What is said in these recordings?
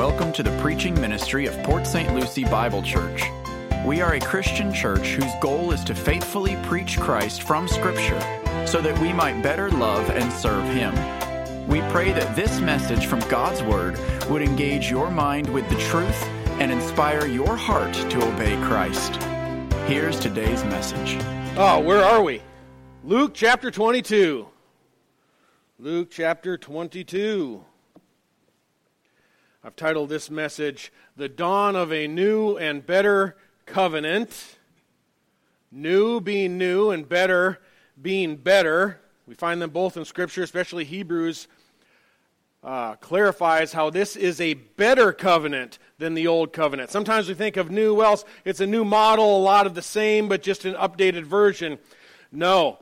welcome to the preaching ministry of Port St. Lucie Bible Church. We are a Christian church whose goal is to faithfully preach Christ from Scripture so that we might better love and serve Him. We pray that this message from God's Word would engage your mind with the truth and inspire your heart to obey Christ. Here's today's message. Oh, where are we? Luke chapter 22. Luke chapter 22. I've titled this message, The Dawn of a New and Better Covenant. New being new and better being better. We find them both in Scripture, especially Hebrews uh, clarifies how this is a better covenant than the old covenant. Sometimes we think of new, well, it's a new model, a lot of the same, but just an updated version. No.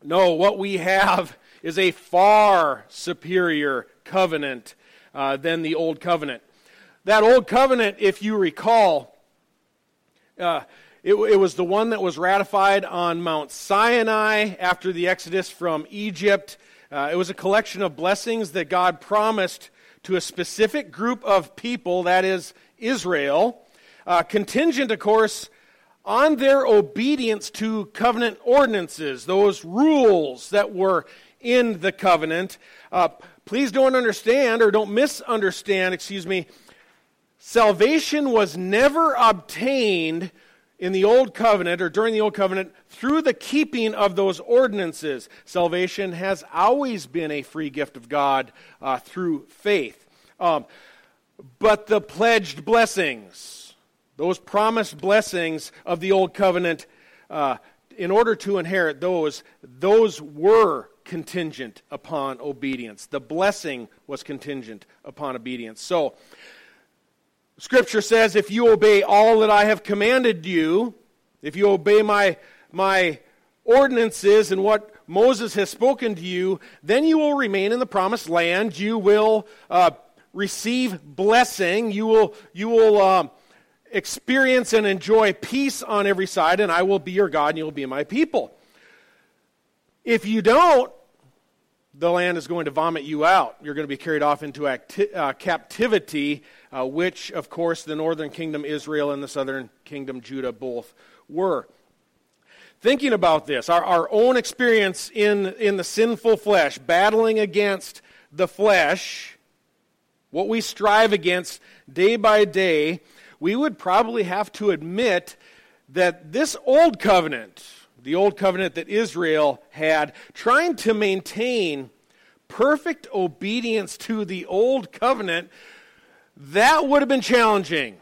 No, what we have is a far superior covenant uh, than the Old Covenant. That Old Covenant, if you recall, uh, it, it, was the one that was ratified on Mount Sinai after the Exodus from Egypt. Uh, it was a collection of blessings that God promised to a specific group of people, that is, Israel, uh, contingent, of course, on their obedience to covenant ordinances, those rules that were in the covenant. Uh, please don't understand or don't misunderstand, excuse me. Salvation was never obtained in the Old Covenant or during the Old Covenant through the keeping of those ordinances. Salvation has always been a free gift of God uh, through faith. Um, but the pledged blessings, those promised blessings of the Old Covenant, uh, in order to inherit those, those were contingent upon obedience. The blessing was contingent upon obedience. So, Scripture says, if you obey all that I have commanded you, if you obey my, my ordinances and what Moses has spoken to you, then you will remain in the promised land. You will uh, receive blessing. You will, you will uh, experience and enjoy peace on every side, and I will be your God, and you will be my people. If you don't, the land is going to vomit you out. You're going to be carried off into acti- uh, captivity, uh, which, of course, the northern kingdom Israel and the southern kingdom Judah both were. Thinking about this, our, our own experience in, in the sinful flesh, battling against the flesh, what we strive against day by day, we would probably have to admit that this old covenant, the old covenant that Israel had, trying to maintain perfect obedience to the old covenant, that would have been challenging.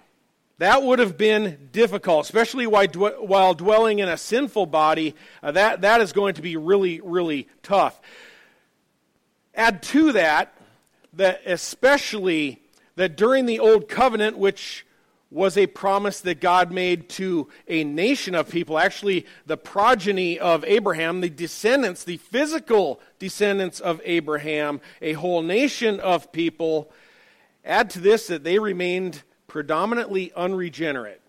That would have been difficult, especially while dwelling in a sinful body. Uh, that, that is going to be really, really tough. Add to that, that especially that during the Old Covenant, which was a promise that God made to a nation of people, actually, the progeny of Abraham, the descendants, the physical descendants of Abraham, a whole nation of people. Add to this that they remained predominantly unregenerate.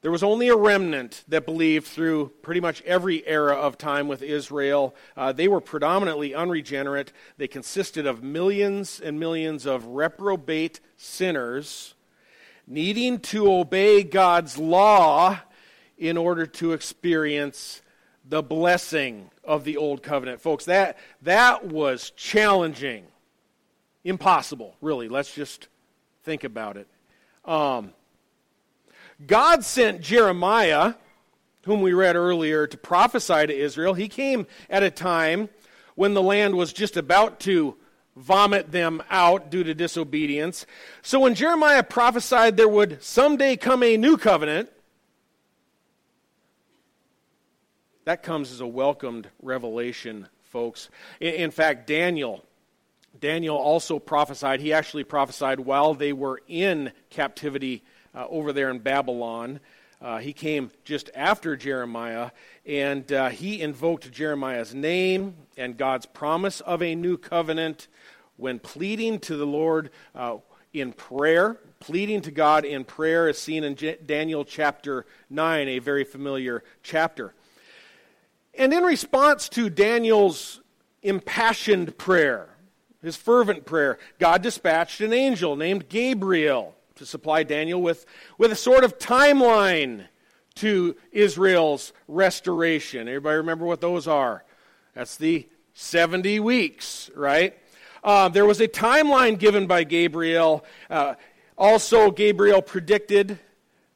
There was only a remnant that believed through pretty much every era of time with Israel. Uh, they were predominantly unregenerate. They consisted of millions and millions of reprobate sinners needing to obey God's law in order to experience the blessing of the old covenant. Folks, that, that was challenging. Impossible, really. Let's just think about it. Um, God sent Jeremiah, whom we read earlier, to prophesy to Israel. He came at a time when the land was just about to vomit them out due to disobedience. So when Jeremiah prophesied there would someday come a new covenant, that comes as a welcomed revelation, folks. In, fact, Daniel. Daniel also prophesied. He actually prophesied while they were in captivity uh, over there in Babylon. Uh, he came just after Jeremiah, and uh, he invoked Jeremiah's name and God's promise of a new covenant when pleading to the Lord uh, in prayer. Pleading to God in prayer is seen in J- Daniel chapter 9, a very familiar chapter. And in response to Daniel's impassioned prayer, his fervent prayer, God dispatched an angel named Gabriel to supply Daniel with, with a sort of timeline to Israel's restoration. Everybody remember what those are? That's the 70 weeks, right? Uh, there was a timeline given by Gabriel. Uh, also, Gabriel predicted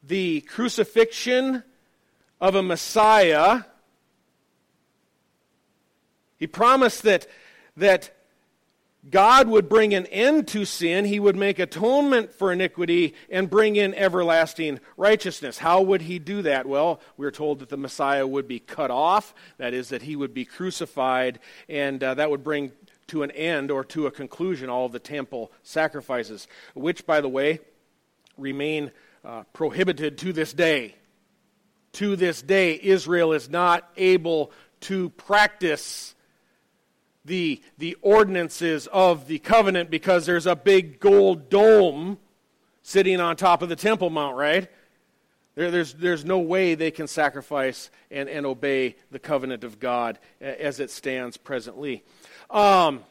the crucifixion of a Messiah. He promised that, that God would bring an end to sin, he would make atonement for iniquity, and bring in everlasting righteousness. How would he do that? Well, we're told that the Messiah would be cut off, that is, that he would be crucified, and uh, that would bring to an end or to a conclusion all the temple sacrifices, which, by the way, remain uh, prohibited to this day. To this day, Israel is not able to practice the, the ordinances of the covenant because there's a big gold dome sitting on top of the Temple Mount, right? There, there's, there's no way they can sacrifice and, and obey the covenant of God as it stands presently. Um,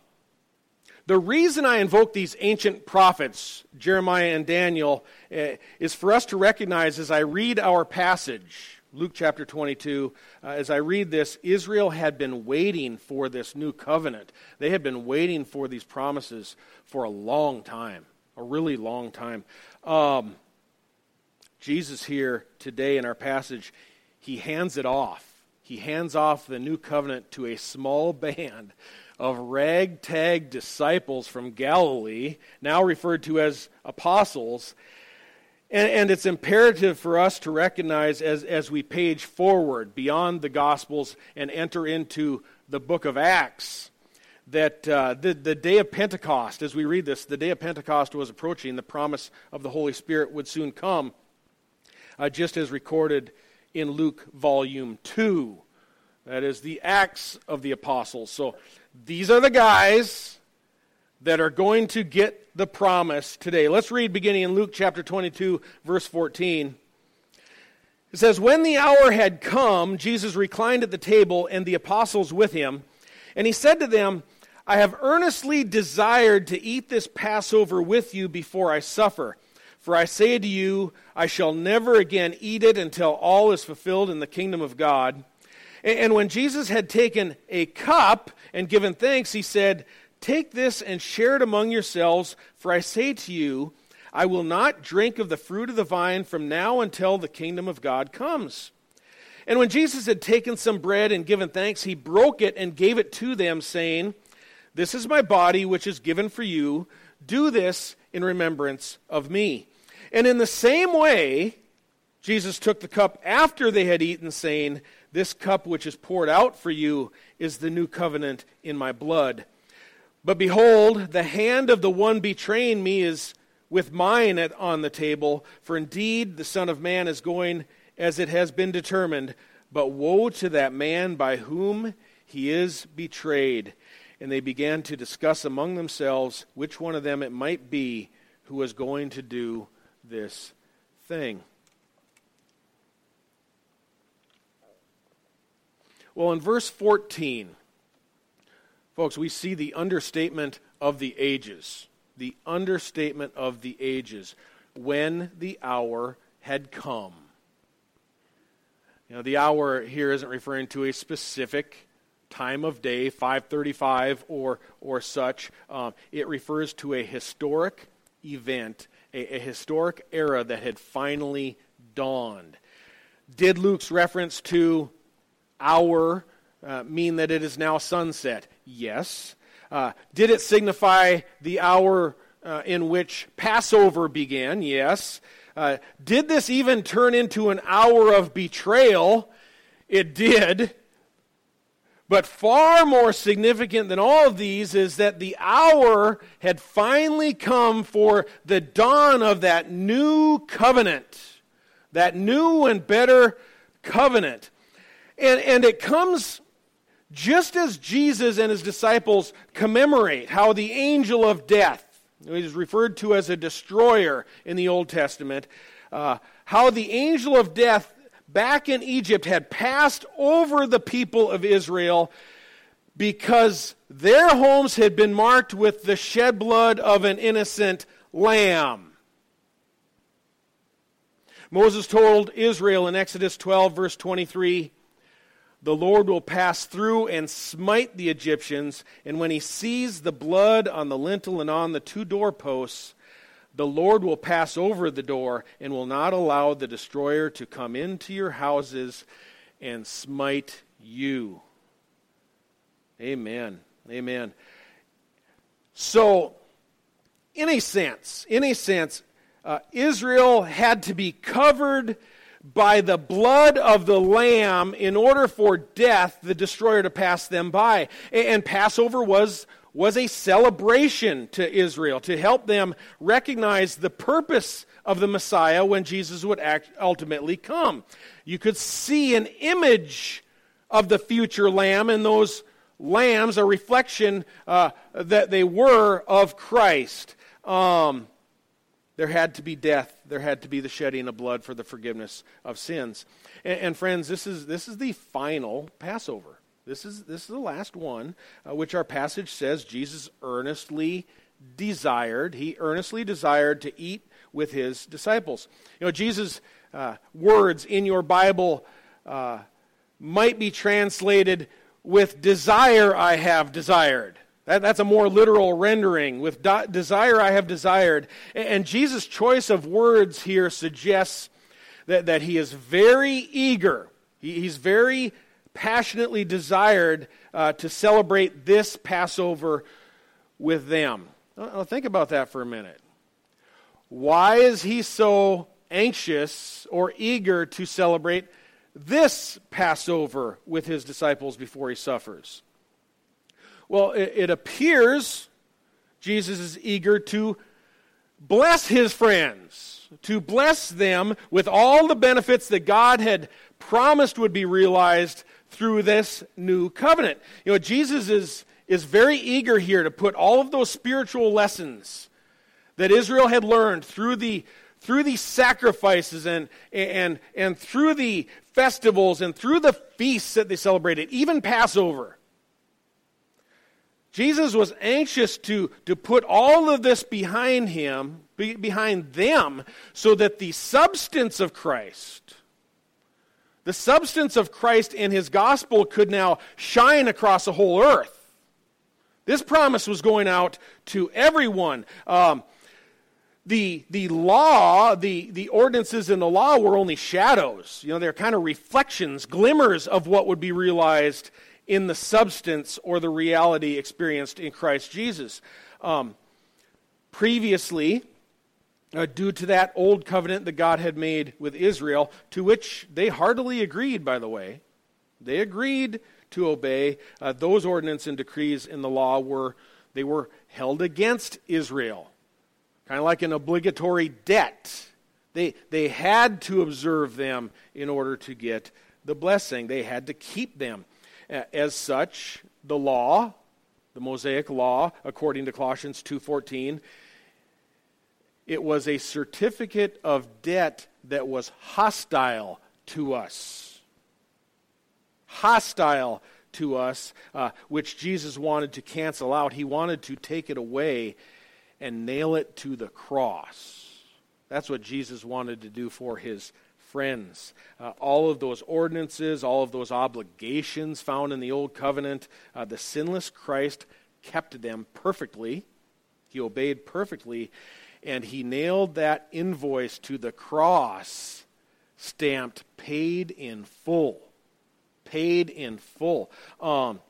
the reason I invoke these ancient prophets, Jeremiah and Daniel, uh, is for us to recognize as I read our passage Luke chapter 22, uh, as I read this, Israel had been waiting for this new covenant. They had been waiting for these promises for a long time, a really long time. Um, Jesus here today in our passage, he hands it off. He hands off the new covenant to a small band of ragtag disciples from Galilee, now referred to as apostles. And, and, it's imperative for us to recognize as, as we page forward beyond the Gospels and enter into the book of Acts that uh, the, the day of Pentecost, as we read this, the day of Pentecost was approaching. The promise of the Holy Spirit would soon come, uh, just as recorded in Luke volume 2. That is the Acts of the Apostles. So these are the guys that are going to get the promise today. Let's read beginning in Luke chapter 22, verse 14. It says, When the hour had come, Jesus reclined at the table and the apostles with him. And he said to them, I have earnestly desired to eat this Passover with you before I suffer. For I say to you, I shall never again eat it until all is fulfilled in the kingdom of God. And when Jesus had taken a cup and given thanks, he said, Take this and share it among yourselves, for I say to you, I will not drink of the fruit of the vine from now until the kingdom of God comes. And when Jesus had taken some bread and given thanks, he broke it and gave it to them, saying, This is my body, which is given for you. Do this in remembrance of me. And in the same way, Jesus took the cup after they had eaten, saying, This cup which is poured out for you is the new covenant in my blood. But behold, the hand of the one betraying me is with mine at, on the table. For indeed, the Son of Man is going as it has been determined. But woe to that man by whom he is betrayed. And they began to discuss among themselves which one of them it might be who was going to do this thing. Well, in verse 14, Folks, we see the understatement of the ages. The understatement of the ages. When the hour had come. You know, the hour here isn't referring to a specific time of day, 535 or, or such. Um, it refers to a historic event, a, a historic era that had finally dawned. Did Luke's reference to hour uh, mean that it is now sunset? Yes. Uh, did it signify the hour uh, in which Passover began? Yes. Uh, did this even turn into an hour of betrayal? It did. But far more significant than all of these is that the hour had finally come for the dawn of that new covenant, that new and better covenant. And, and it comes just as Jesus and his disciples commemorate how the angel of death, who is referred to as a destroyer in the Old Testament, uh, how the angel of death back in Egypt had passed over the people of Israel, because their homes had been marked with the shed blood of an innocent lamb. Moses told Israel in Exodus 12, verse 23 The Lord will pass through and smite the Egyptians, and when he sees the blood on the lintel and on the two doorposts, the Lord will pass over the door and will not allow the destroyer to come into your houses and smite you. Amen. Amen. So, in a sense, in a sense, uh, Israel had to be covered by the blood of the Lamb in order for death, the destroyer, to pass them by. And Passover was, was a celebration to Israel to help them recognize the purpose of the Messiah when Jesus would ultimately come. You could see an image of the future Lamb in those lambs, a reflection uh, that they were of Christ. Um, there had to be death. There had to be the shedding of blood for the forgiveness of sins. And, and friends, this is, this is the final Passover. This is, this is the last one, uh, which our passage says Jesus earnestly desired. He earnestly desired to eat with his disciples. You know, Jesus' uh, words in your Bible uh, might be translated with desire I have desired. That, that's a more literal rendering. With desire, I have desired. And, and Jesus' choice of words here suggests that, that he is very eager, he, he's very passionately desired uh, to celebrate this Passover with them. Now, think about that for a minute. Why is he so anxious or eager to celebrate this Passover with his disciples before he suffers? Well, it, it appears Jesus is eager to bless his friends, to bless them with all the benefits that God had promised would be realized through this new covenant. You know, Jesus is, is very eager here to put all of those spiritual lessons that Israel had learned through the through these sacrifices and, and, and through the festivals and through the feasts that they celebrated, even Passover. Jesus was anxious to, to put all of this behind him, behind them, so that the substance of Christ, the substance of Christ and his gospel could now shine across the whole earth. This promise was going out to everyone. Um, the, the law, the, the ordinances in the law were only shadows. You know, they're kind of reflections, glimmers of what would be realized in the substance or the reality experienced in Christ Jesus. Um, previously, uh, due to that old covenant that God had made with Israel, to which they heartily agreed, by the way, they agreed to obey. Uh, those ordinances and decrees in the law were they were held against Israel, kind of like an obligatory debt. They they had to observe them in order to get the blessing. They had to keep them. As such, the law, the Mosaic law, according to Colossians 2:14, it was a certificate of debt that was hostile to us. Hostile to us, uh, which Jesus wanted to cancel out. He wanted to take it away and nail it to the cross. That's what Jesus wanted to do for his friends. Uh, all of those ordinances, all of those obligations found in the Old Covenant, uh, the sinless Christ kept them perfectly. He obeyed perfectly, and he nailed that invoice to the cross, stamped paid in full. Paid in full. Um,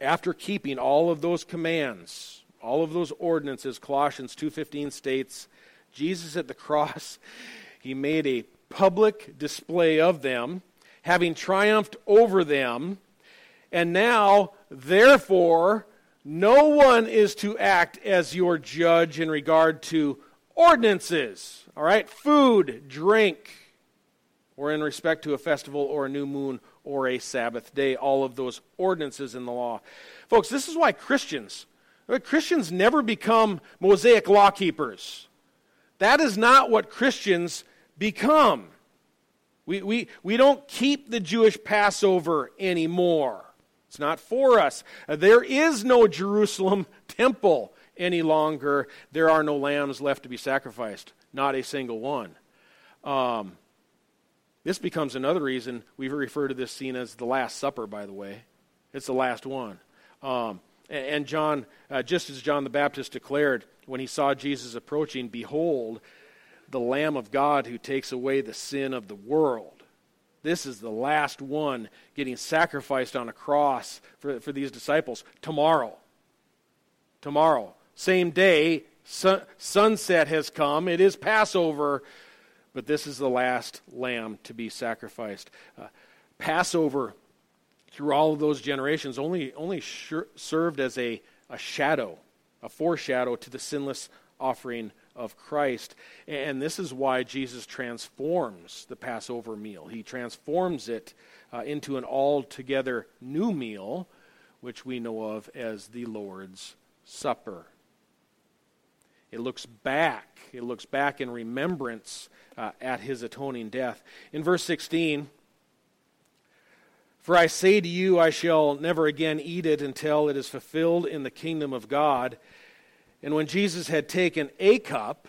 after keeping all of those commands, all of those ordinances, Colossians 2:15 states, Jesus at the cross, he made a public display of them, having triumphed over them. And now, therefore, no one is to act as your judge in regard to ordinances, all right? Food, drink, or in respect to a festival or a new moon or a Sabbath day, all of those ordinances in the law. Folks, this is why Christians, Christians never become Mosaic law keepers. That is not what Christians become. We, we, we don't keep the Jewish Passover anymore. It's not for us. Uh, there is no Jerusalem temple any longer. There are no lambs left to be sacrificed, not a single one. Um, this becomes another reason we refer to this scene as the Last Supper, by the way. It's the last one. Um, and John, uh, just as John the Baptist declared when he saw Jesus approaching, Behold, the Lamb of God who takes away the sin of the world. This is the last one getting sacrificed on a cross for, for these disciples tomorrow. Tomorrow. Same day, sun, sunset has come. It is Passover, but this is the last lamb to be sacrificed. Uh, Passover, through all of those generations, only, only sure, served as a, a shadow, a foreshadow to the sinless offering of Christ. And this is why Jesus transforms the Passover meal. He transforms it uh, into an altogether new meal, which we know of as the Lord's Supper. It looks back. It looks back in remembrance uh, at his atoning death. In verse 16, for I say to you, I shall never again eat it until it is fulfilled in the kingdom of God. And when Jesus had taken a cup,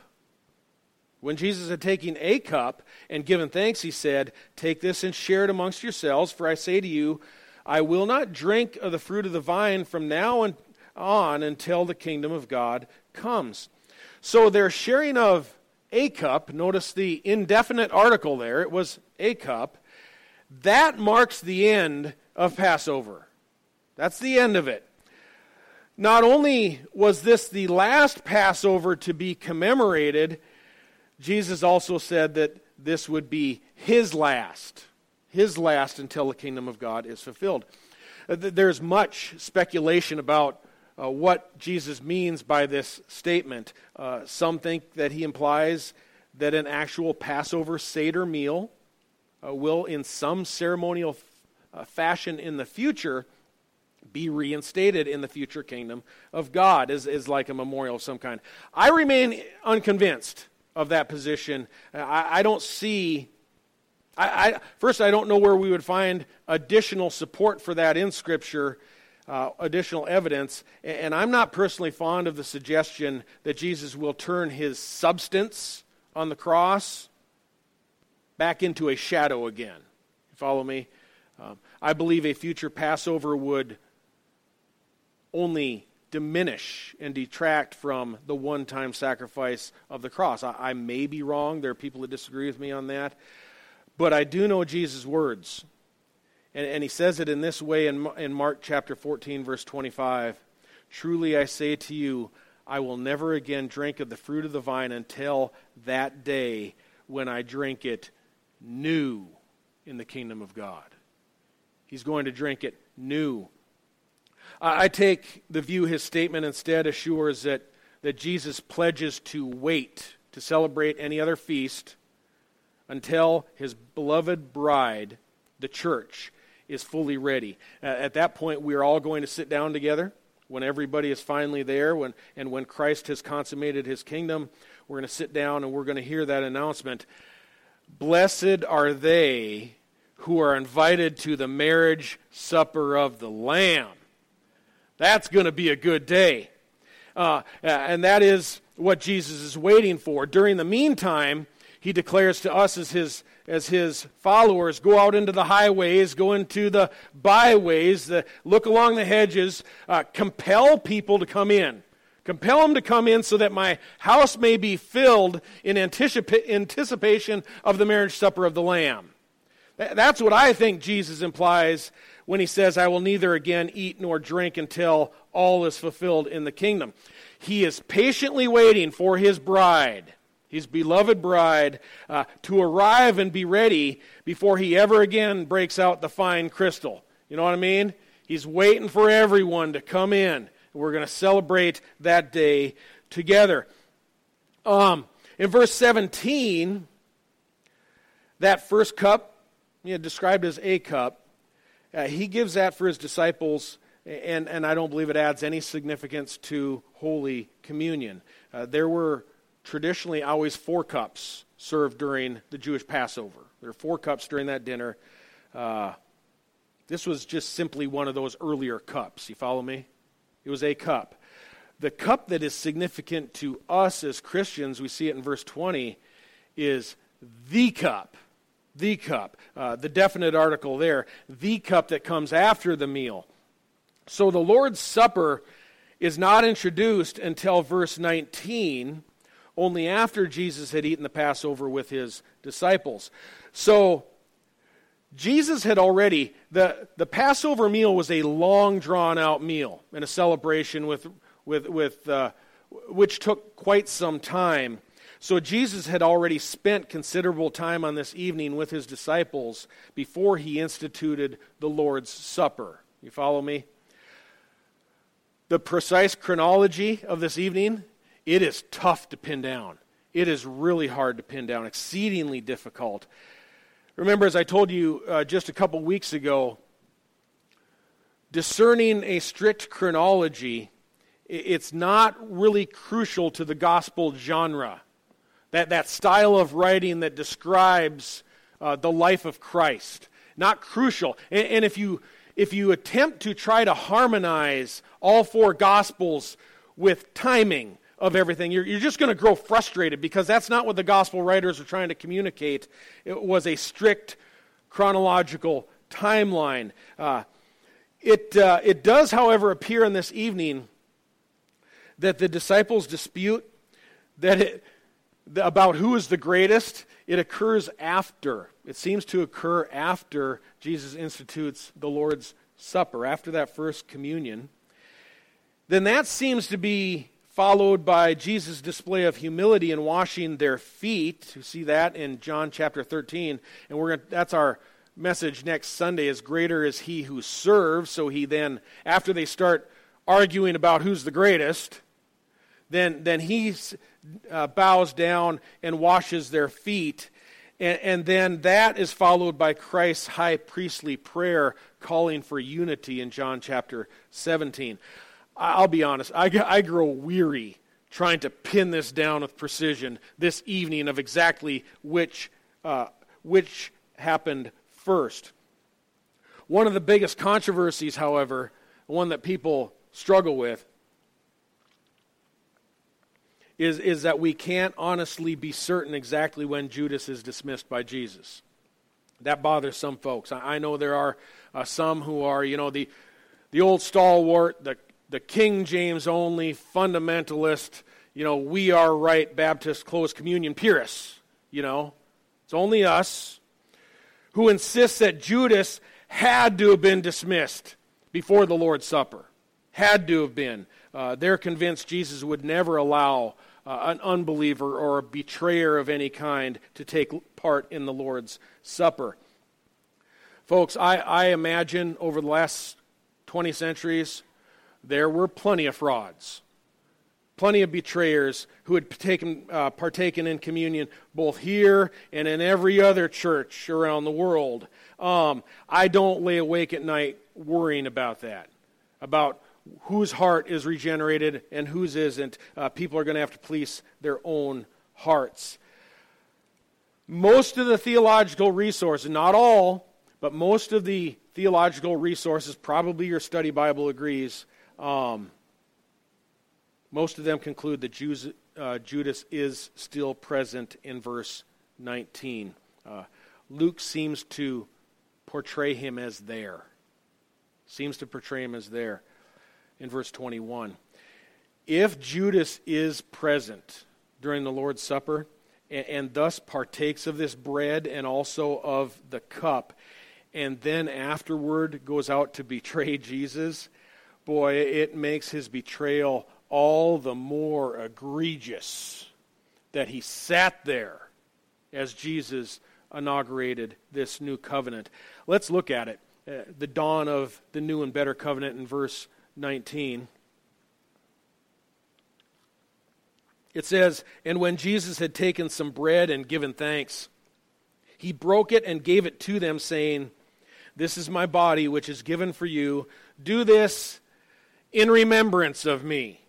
when Jesus had taken a cup and given thanks, he said, Take this and share it amongst yourselves, for I say to you, I will not drink of the fruit of the vine from now on until the kingdom of God comes. So their sharing of a cup, notice the indefinite article there, it was a cup, that marks the end of Passover. That's the end of it. Not only was this the last Passover to be commemorated, Jesus also said that this would be his last, his last until the kingdom of God is fulfilled. Uh, there's much speculation about uh, what Jesus means by this statement. Uh, some think that he implies that an actual Passover Seder meal uh, will, in some ceremonial f- uh, fashion in the future, be reinstated in the future kingdom of God is, as like a memorial of some kind. I remain unconvinced of that position. I, I don't see. I, I, first, I don't know where we would find additional support for that in Scripture, uh, additional evidence. And I'm not personally fond of the suggestion that Jesus will turn his substance on the cross back into a shadow again. You follow me? Um, I believe a future Passover would only diminish and detract from the one time sacrifice of the cross. I, I, may be wrong. There are people that disagree with me on that. But I do know Jesus' words. And, and he says it in this way in, in Mark chapter 14, verse 25 Truly I say to you, I will never again drink of the fruit of the vine until that day when I drink it new in the kingdom of God. He's going to drink it new I take the view his statement instead assures that, that Jesus pledges to wait to celebrate any other feast until his beloved bride, the church, is fully ready. At that point, we are all going to sit down together when everybody is finally there, when, and when Christ has consummated his kingdom. We're going to sit down and we're going to hear that announcement. Blessed are they who are invited to the marriage supper of the Lamb. That's going to be a good day. Uh, and that is what Jesus is waiting for. During the meantime, he declares to us as his, as his followers go out into the highways, go into the byways, the, look along the hedges, uh, compel people to come in. Compel them to come in so that my house may be filled in anticipa- anticipation of the marriage supper of the Lamb. That's what I think Jesus implies when he says, I will neither again eat nor drink until all is fulfilled in the kingdom. He is patiently waiting for his bride, his beloved bride, uh, to arrive and be ready before he ever again breaks out the fine crystal. You know what I mean? He's waiting for everyone to come in. We're going to celebrate that day together. Um, in verse 17, that first cup, you know, described as a cup, uh, he gives that for his disciples, and, and I don't believe it adds any significance to Holy Communion. Uh, there were traditionally always four cups served during the Jewish Passover. There are four cups during that dinner. Uh, This was just simply one of those earlier cups. You follow me? It was a cup. The cup that is significant to us as Christians, we see it in verse 20, is the cup. The cup. Uh, the definite article there. The cup that comes after the meal. So the Lord's Supper is not introduced until verse 19, only after Jesus had eaten the Passover with his disciples. So Jesus had already, the, the Passover meal was a long drawn out meal and a celebration with, with, with, uh, which took quite some time. So Jesus had already spent considerable time on this evening with his disciples before he instituted the Lord's Supper. You follow me? The precise chronology of this evening, it is tough to pin down. It is really hard to pin down, exceedingly difficult. Remember, as I told you uh, just a couple weeks ago, discerning a strict chronology, it's not really crucial to the gospel genre. That, that style of writing that describes uh, the life of Christ. Not crucial. And, and if, you, if you attempt to try to harmonize all four gospels with timing, of everything, you're, you're just going to grow frustrated because that's not what the gospel writers are trying to communicate. It was a strict chronological timeline. Uh, it, uh, it does, however, appear in this evening that the disciples dispute that it, about who is the greatest. It occurs after. It seems to occur after Jesus institutes the Lord's Supper, after that first communion. Then that seems to be followed by Jesus' display of humility in washing their feet. You see that in John chapter 13. And we're gonna, that's our message next Sunday is greater is he who serves. So he then, after they start arguing about who's the greatest, then, then he uh, bows down and washes their feet. And, and then that is followed by Christ's high priestly prayer calling for unity in John chapter 17. I'll be honest, I, I grow weary trying to pin this down with precision this evening of exactly which, uh, which happened first. One of the biggest controversies, however, one that people struggle with, is, is that we can't honestly be certain exactly when Judas is dismissed by Jesus. That bothers some folks. I, I know there are uh, some who are, you know, the, the old stalwart, the the King James only fundamentalist, you know, we are right Baptist closed communion purists, you know. It's only us who insists that Judas had to have been dismissed before the Lord's Supper. Had to have been. Uh, they're convinced Jesus would never allow uh, an unbeliever or a betrayer of any kind to take part in the Lord's Supper. Folks, I, I imagine over the last 20 centuries, there were plenty of frauds, plenty of betrayers who had taken, uh, partaken in communion both here and in every other church around the world. Um, I don't lay awake at night worrying about that, about whose heart is regenerated and whose isn't. Uh, people are going to have to police their own hearts. Most of the theological resources, not all, but most of the theological resources, probably your study Bible agrees, um, most of them conclude that Jews, uh, Judas is still present in verse 19. Uh, Luke seems to portray him as there. Seems to portray him as there in verse 21. If Judas is present during the Lord's Supper and, and thus partakes of this bread and also of the cup, and then afterward goes out to betray Jesus, boy, it makes his betrayal all the more egregious that he sat there as Jesus inaugurated this new covenant. Let's look at it. Uh, the dawn of the new and better covenant in verse 19. It says, And when Jesus had taken some bread and given thanks, he broke it and gave it to them, saying, This is my body, which is given for you. Do this in remembrance of me.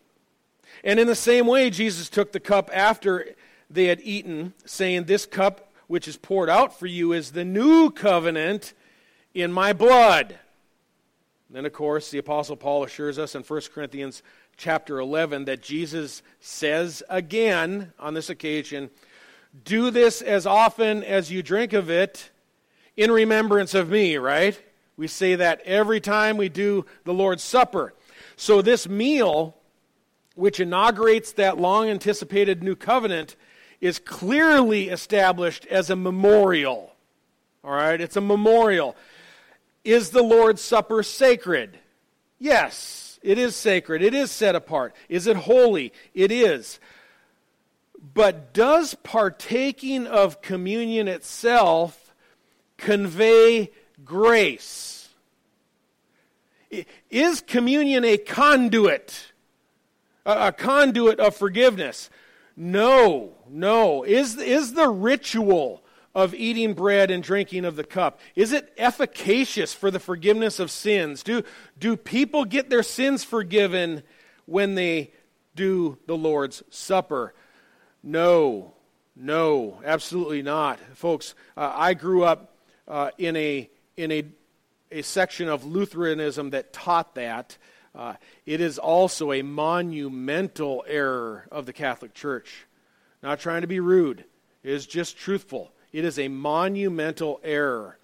And in the same way, Jesus took the cup after they had eaten, saying, This cup which is poured out for you is the new covenant in my blood. Then, of course, the Apostle Paul assures us in 1 Corinthians chapter 11 that Jesus says again on this occasion, Do this as often as you drink of it in remembrance of me, right? We say that every time we do the Lord's Supper. So, this meal, which inaugurates that long anticipated new covenant, is clearly established as a memorial. All right? It's a memorial. Is the Lord's Supper sacred? Yes, it is sacred. It is set apart. Is it holy? It is. But does partaking of communion itself convey grace? Is communion a conduit? A, conduit of forgiveness? No, no. Is, is the ritual of eating bread and drinking of the cup? Is it efficacious for the forgiveness of sins? Do, do people get their sins forgiven when they do the Lord's Supper? No, no, absolutely not. Folks, uh, I grew up uh, in, a, in a, a section of Lutheranism that taught that. Uh, it is also a monumental error of the Catholic Church. Not trying to be rude, it is just truthful. It is a monumental error.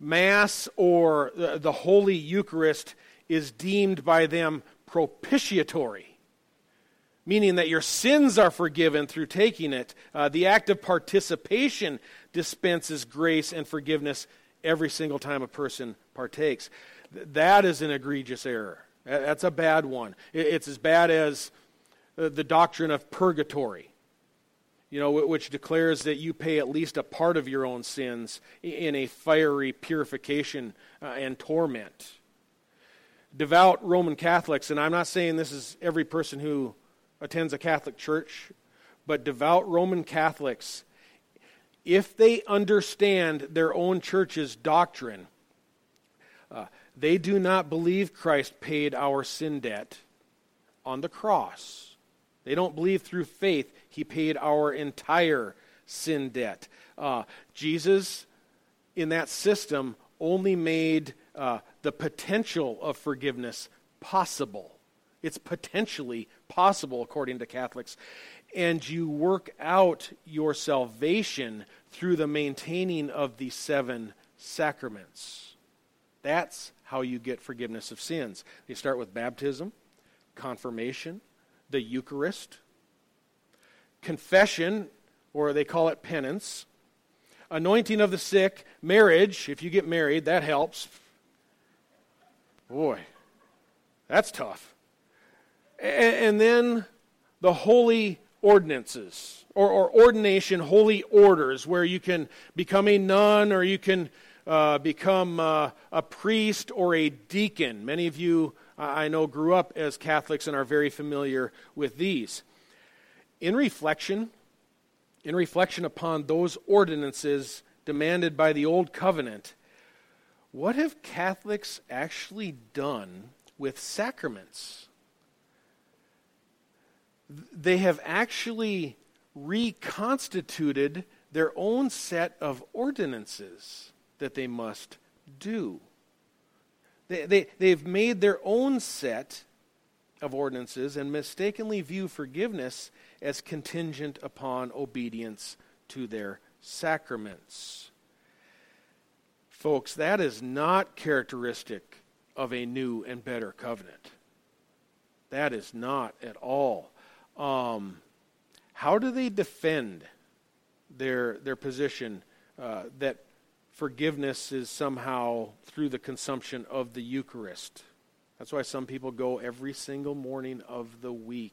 Mass or the Holy Eucharist is deemed by them propitiatory, meaning that your sins are forgiven through taking it. Uh, the act of participation dispenses grace and forgiveness every single time a person partakes. That is an egregious error. That's a bad one. It's as bad as uh, the doctrine of purgatory you know, which declares that you pay at least a part of your own sins in a fiery purification uh, and torment. Devout Roman Catholics, and I'm not saying this is every person who attends a Catholic church, but devout Roman Catholics, if they understand their own church's doctrine, uh, they do not believe Christ paid our sin debt on the cross. They don't believe through faith he paid our entire sin debt. Uh, Jesus, in that system, only made uh, the potential of forgiveness possible. It's potentially possible, according to Catholics. And you work out your salvation through the maintaining of the seven sacraments. That's how you get forgiveness of sins. They start with baptism, confirmation, the Eucharist, confession, or they call it penance, anointing of the sick, marriage. If you get married, that helps. Boy, that's tough. And, then the holy ordinances or, or, ordination, holy orders, where you can become a nun or you can uh, become uh, a priest or a deacon. Many of you, I know, grew up as Catholics and are very familiar with these in reflection, in reflection upon those ordinances demanded by the Old Covenant, what have Catholics actually done with sacraments? They have actually reconstituted their own set of ordinances that they must do. They, they, they've made their own set of ordinances and mistakenly view forgiveness as contingent upon obedience to their sacraments. Folks, that is not characteristic of a new and better covenant. That is not at all. Um, how do they defend their, their position uh, that forgiveness is somehow through the consumption of the Eucharist? That's why some people go every single morning of the week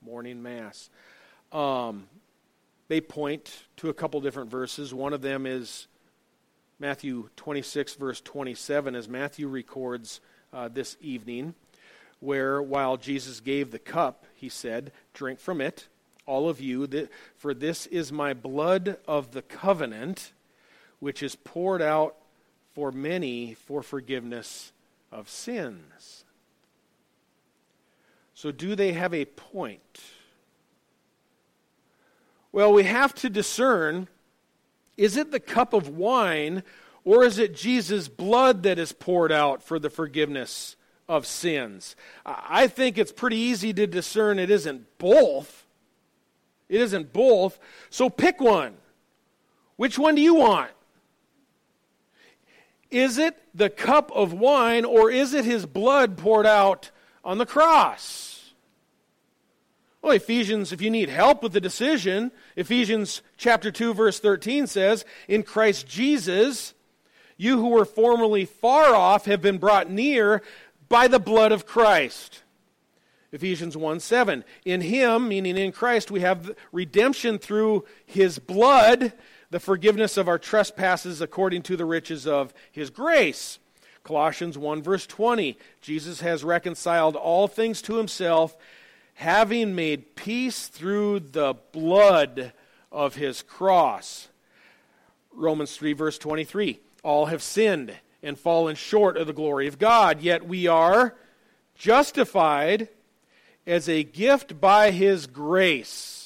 morning mass. Um, they point to a couple different verses. One of them is Matthew 26, verse 27, as Matthew records uh, this evening, where while Jesus gave the cup, he said, Drink from it, all of you, for this is my blood of the covenant, which is poured out for many for forgiveness of sins. So, do they have a point? Well, we have to discern is it the cup of wine Or is it Jesus' blood that is poured out for the forgiveness of sins? I think it's pretty easy to discern it isn't both. It isn't both. So pick one. Which one do you want? Is it the cup of wine or is it his blood poured out on the cross? Well, Ephesians, if you need help with the decision, Ephesians chapter 2 verse 13 says, "In Christ Jesus, you who were formerly far off have been brought near by the blood of Christ." Ephesians 1 7. In him, meaning in Christ, we have redemption through his blood the forgiveness of our trespasses according to the riches of his grace. Colossians 1, verse 20. Jesus has reconciled all things to himself, having made peace through the blood of his cross. Romans 3, verse 23. All have sinned and fallen short of the glory of God, yet we are justified as a gift by his grace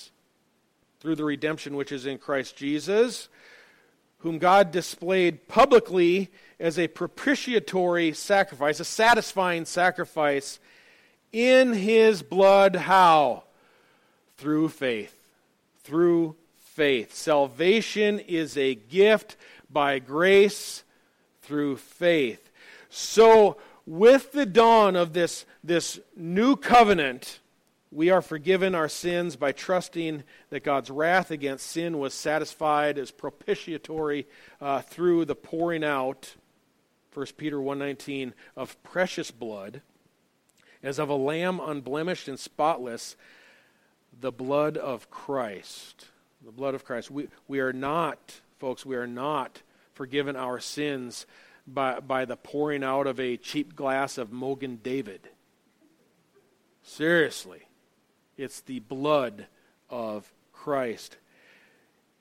through the redemption which is in Christ Jesus, whom God displayed publicly as a propitiatory sacrifice, a satisfying sacrifice in his blood. How? Through faith. Through faith. Salvation is a gift by grace through faith. So, with the dawn of this, this new covenant, we are forgiven our sins by trusting that God's wrath against sin was satisfied as propitiatory uh, through the pouring out, 1 Peter 1.19, of precious blood, as of a lamb unblemished and spotless, the blood of Christ. The blood of Christ. We, we are not, folks, we are not forgiven our sins by, by the pouring out of a cheap glass of Mogen David. Seriously. It's the blood of Christ.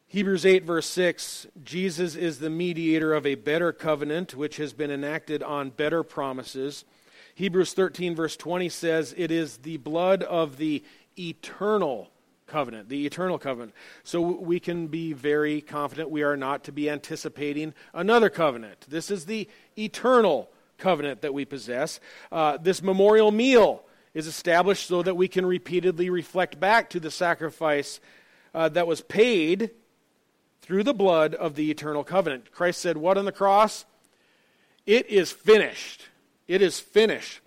Hebrews 8, verse 6 Jesus is the mediator of a better covenant, which has been enacted on better promises. Hebrews 13, verse 20 says, It is the blood of the eternal covenant, the eternal covenant. So we can be very confident we are not to be anticipating another covenant. This is the eternal covenant that we possess. Uh, this memorial meal is established so that we can repeatedly reflect back to the sacrifice uh, that was paid through the blood of the eternal covenant. Christ said, What on the cross? It is finished. It is finished.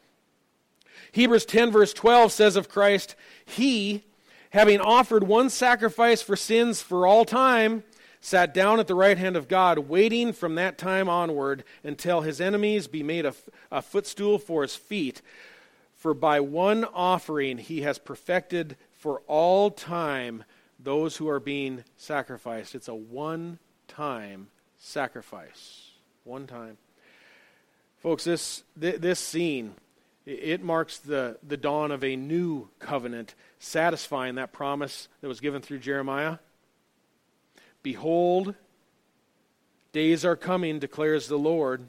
Hebrews 10, verse 12 says of Christ, He, having offered one sacrifice for sins for all time, sat down at the right hand of God, waiting from that time onward until his enemies be made a, a footstool for his feet. For by one offering he has perfected for all time those who are being sacrificed. It's a one time sacrifice. One time. Folks, this, this scene, it marks the, the dawn of a new covenant, satisfying that promise that was given through Jeremiah. Behold, days are coming, declares the Lord,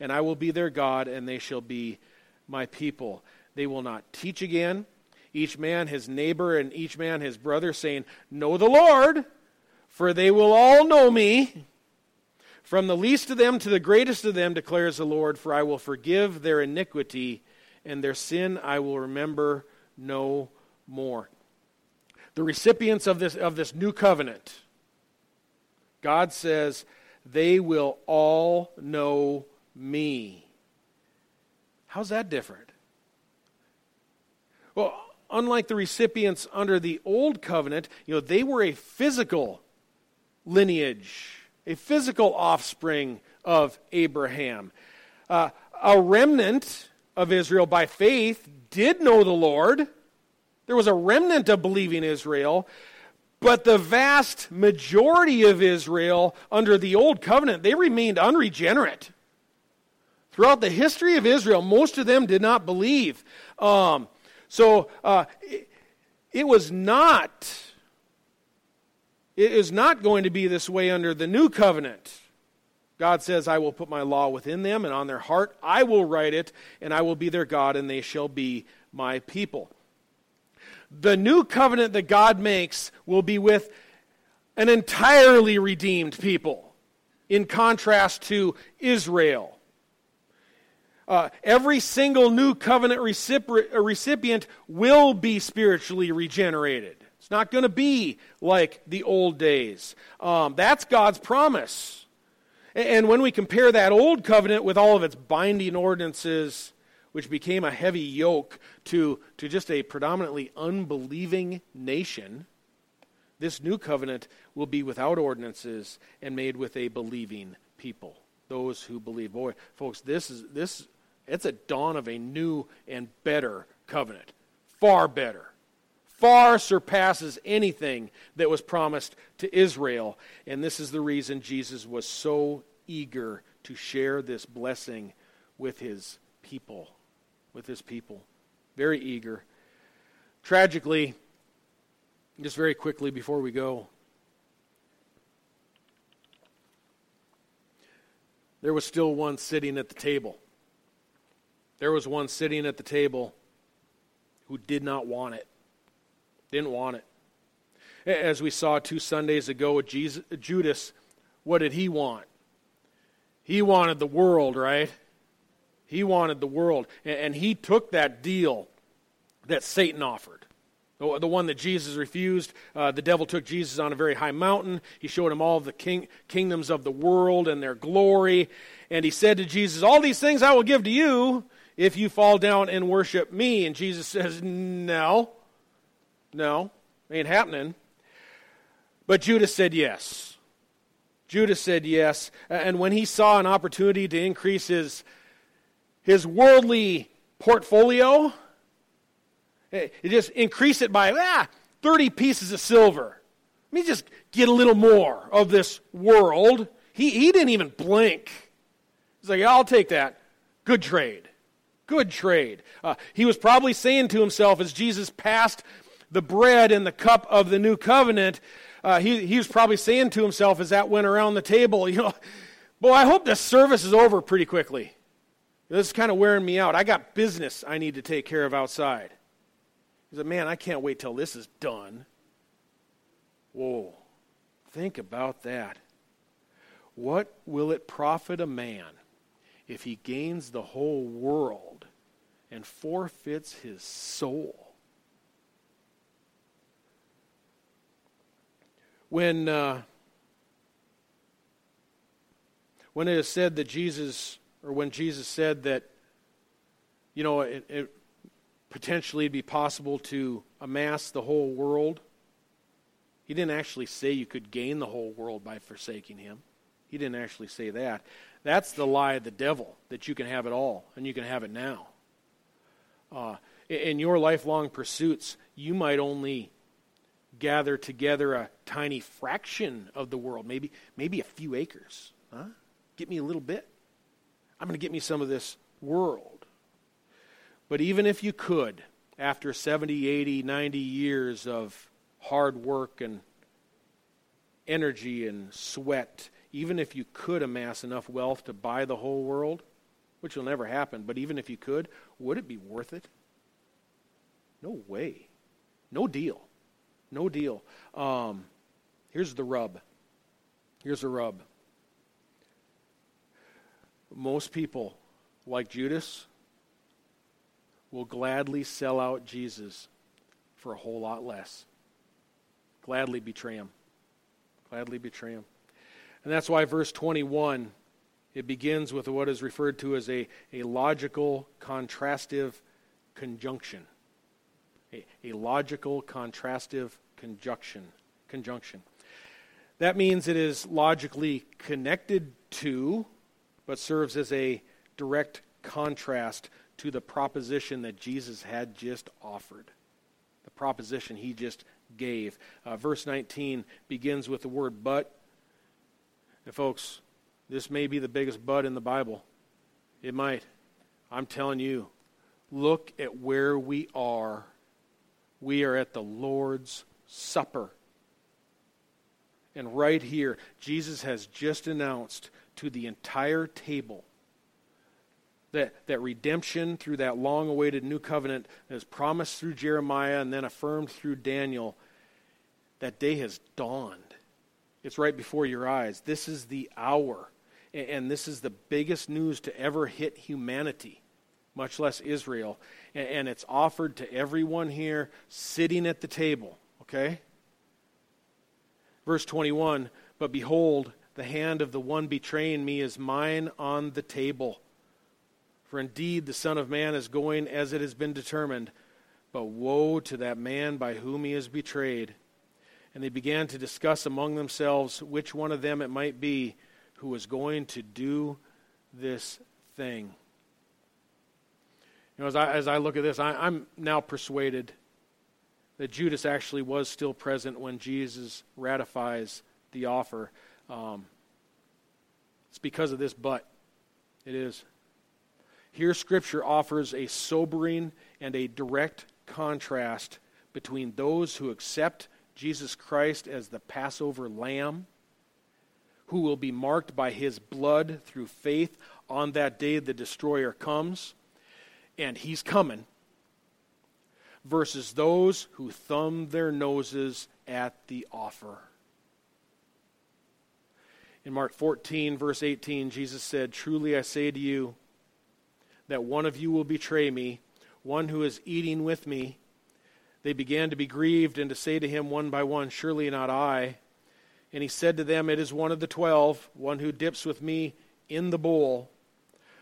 and I will be their God, and they shall be my people. They will not teach again, each man his neighbor and each man his brother, saying, Know the Lord, for they will all know me. From the least of them to the greatest of them, declares the Lord, for I will forgive their iniquity, and their sin I will remember no more. The recipients of this, of this new covenant, God says, they will all know me. How's that different? Well, unlike the recipients under the old covenant, you know, they were a physical lineage, a physical offspring of Abraham. Uh, a remnant of Israel by faith did know the Lord. There was a remnant of believing Israel, but the vast majority of Israel under the old covenant, they remained unregenerate. Throughout the history of Israel, most of them did not believe. Um, so uh, it, it was not. It is not going to be this way under the new covenant. God says, I will put my law within them, and on their heart I will write it, and I will be their God, and they shall be my people. The new covenant that God makes will be with an entirely redeemed people, in contrast to Israel. Uh, every single new covenant uh, recipient will be spiritually regenerated. It's not going to be like the old days. Um, that's God's promise. And when we compare that old covenant with all of its binding ordinances, which became a heavy yoke to, to just a predominantly unbelieving nation, this new covenant will be without ordinances and made with a believing people those who believe. Boy, folks, this is this it's a dawn of a new and better covenant. Far better. Far surpasses anything that was promised to Israel. And this is the reason Jesus was so eager to share this blessing with his people. With his people. Very eager. Tragically, just very quickly before we go, there was still one sitting at the table. There was one sitting at the table who did not want it. Didn't want it. As we saw two Sundays ago with Jesus, Judas, what did he want? He wanted the world, right? He wanted the world. And he took that deal that Satan offered. The one that Jesus refused. Uh, the devil took Jesus on a very high mountain. He showed him all the king, kingdoms of the world and their glory. And he said to Jesus, All these things I will give to you if you fall down and worship me. And Jesus says, No, no, ain't happening. But Judas said yes. Judas said yes. And when he saw an opportunity to increase his, his worldly portfolio, he just increase it by ah, 30 pieces of silver. Let me just get a little more of this world. He, he didn't even blink. He's like, I'll take that. Good trade. Good trade. Uh, he was probably saying to himself as Jesus passed the bread and the cup of the new covenant, uh, he, he was probably saying to himself as that went around the table, you know, boy, I hope this service is over pretty quickly. This is kind of wearing me out. I got business I need to take care of outside. He said, man, I can't wait till this is done. Whoa, think about that. What will it profit a man if he gains the whole world and forfeits his soul. When, uh, when it is said that Jesus, or when Jesus said that, you know, it, it potentially be possible to amass the whole world, he didn't actually say you could gain the whole world by forsaking him. He didn't actually say that. That's the lie of the devil, that you can have it all and you can have it now. Uh, in your lifelong pursuits, you might only gather together a tiny fraction of the world, maybe, maybe a few acres. Huh? Get me a little bit. I'm going to get me some of this world. But even if you could, after 70, 80, 90 years of hard work and energy and sweat even if you could amass enough wealth to buy the whole world, which will never happen, but even if you could, would it be worth it? No way. No deal. No deal. Um, here's the rub. Here's the rub. Most people, like Judas, will gladly sell out Jesus for a whole lot less. Gladly betray him. Gladly betray him. And that's why verse 21, it begins with what is referred to as a, a logical contrastive conjunction. A, a logical contrastive conjunction. Conjunction. That means it is logically connected to, but serves as a direct contrast to the proposition that Jesus had just offered. The proposition he just gave. Uh, verse 19 begins with the word but, and folks, this may be the biggest but in the Bible. It might. I'm telling you, look at where we are. We are at the Lord's Supper. And right here, Jesus has just announced to the entire table that, that redemption through that long awaited new covenant that is promised through Jeremiah and then affirmed through Daniel, that day has dawned. It's right before your eyes. This is the hour. And this is the biggest news to ever hit humanity, much less Israel. And it's offered to everyone here sitting at the table, okay? Verse 21 But behold, the hand of the one betraying me is mine on the table. For indeed the Son of Man is going as it has been determined, but woe to that man by whom he is betrayed. And they began to discuss among themselves which one of them it might be who was going to do this thing. You know, as I, as I look at this, I, I'm now persuaded that Judas actually was still present when Jesus ratifies the offer. Um, it's because of this but. It is. Here, Scripture offers a sobering and a direct contrast between those who accept Jesus Christ as the Passover lamb, who will be marked by his blood through faith on that day the destroyer comes, and he's coming, versus those who thumb their noses at the offer. In Mark 14, verse 18, Jesus said, Truly I say to you, that one of you will betray me, one who is eating with me. They began to be grieved and to say to him one by one, Surely not I. And he said to them, It is one of the twelve, one who dips with me in the bowl.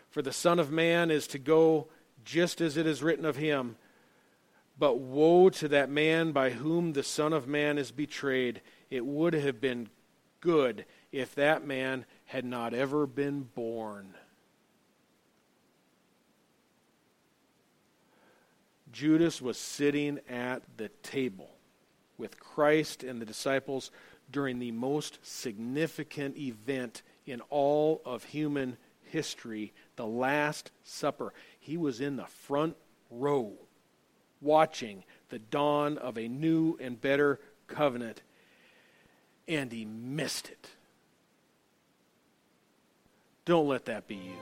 For the Son of Man is to go just as it is written of him. But woe to that man by whom the Son of Man is betrayed. It would have been good if that man had not ever been born. Judas was sitting at the table with Christ and the disciples during the most significant event in all of human history, the Last Supper. He was in the front row watching the dawn of a new and better covenant, and he missed it. Don't let that be you.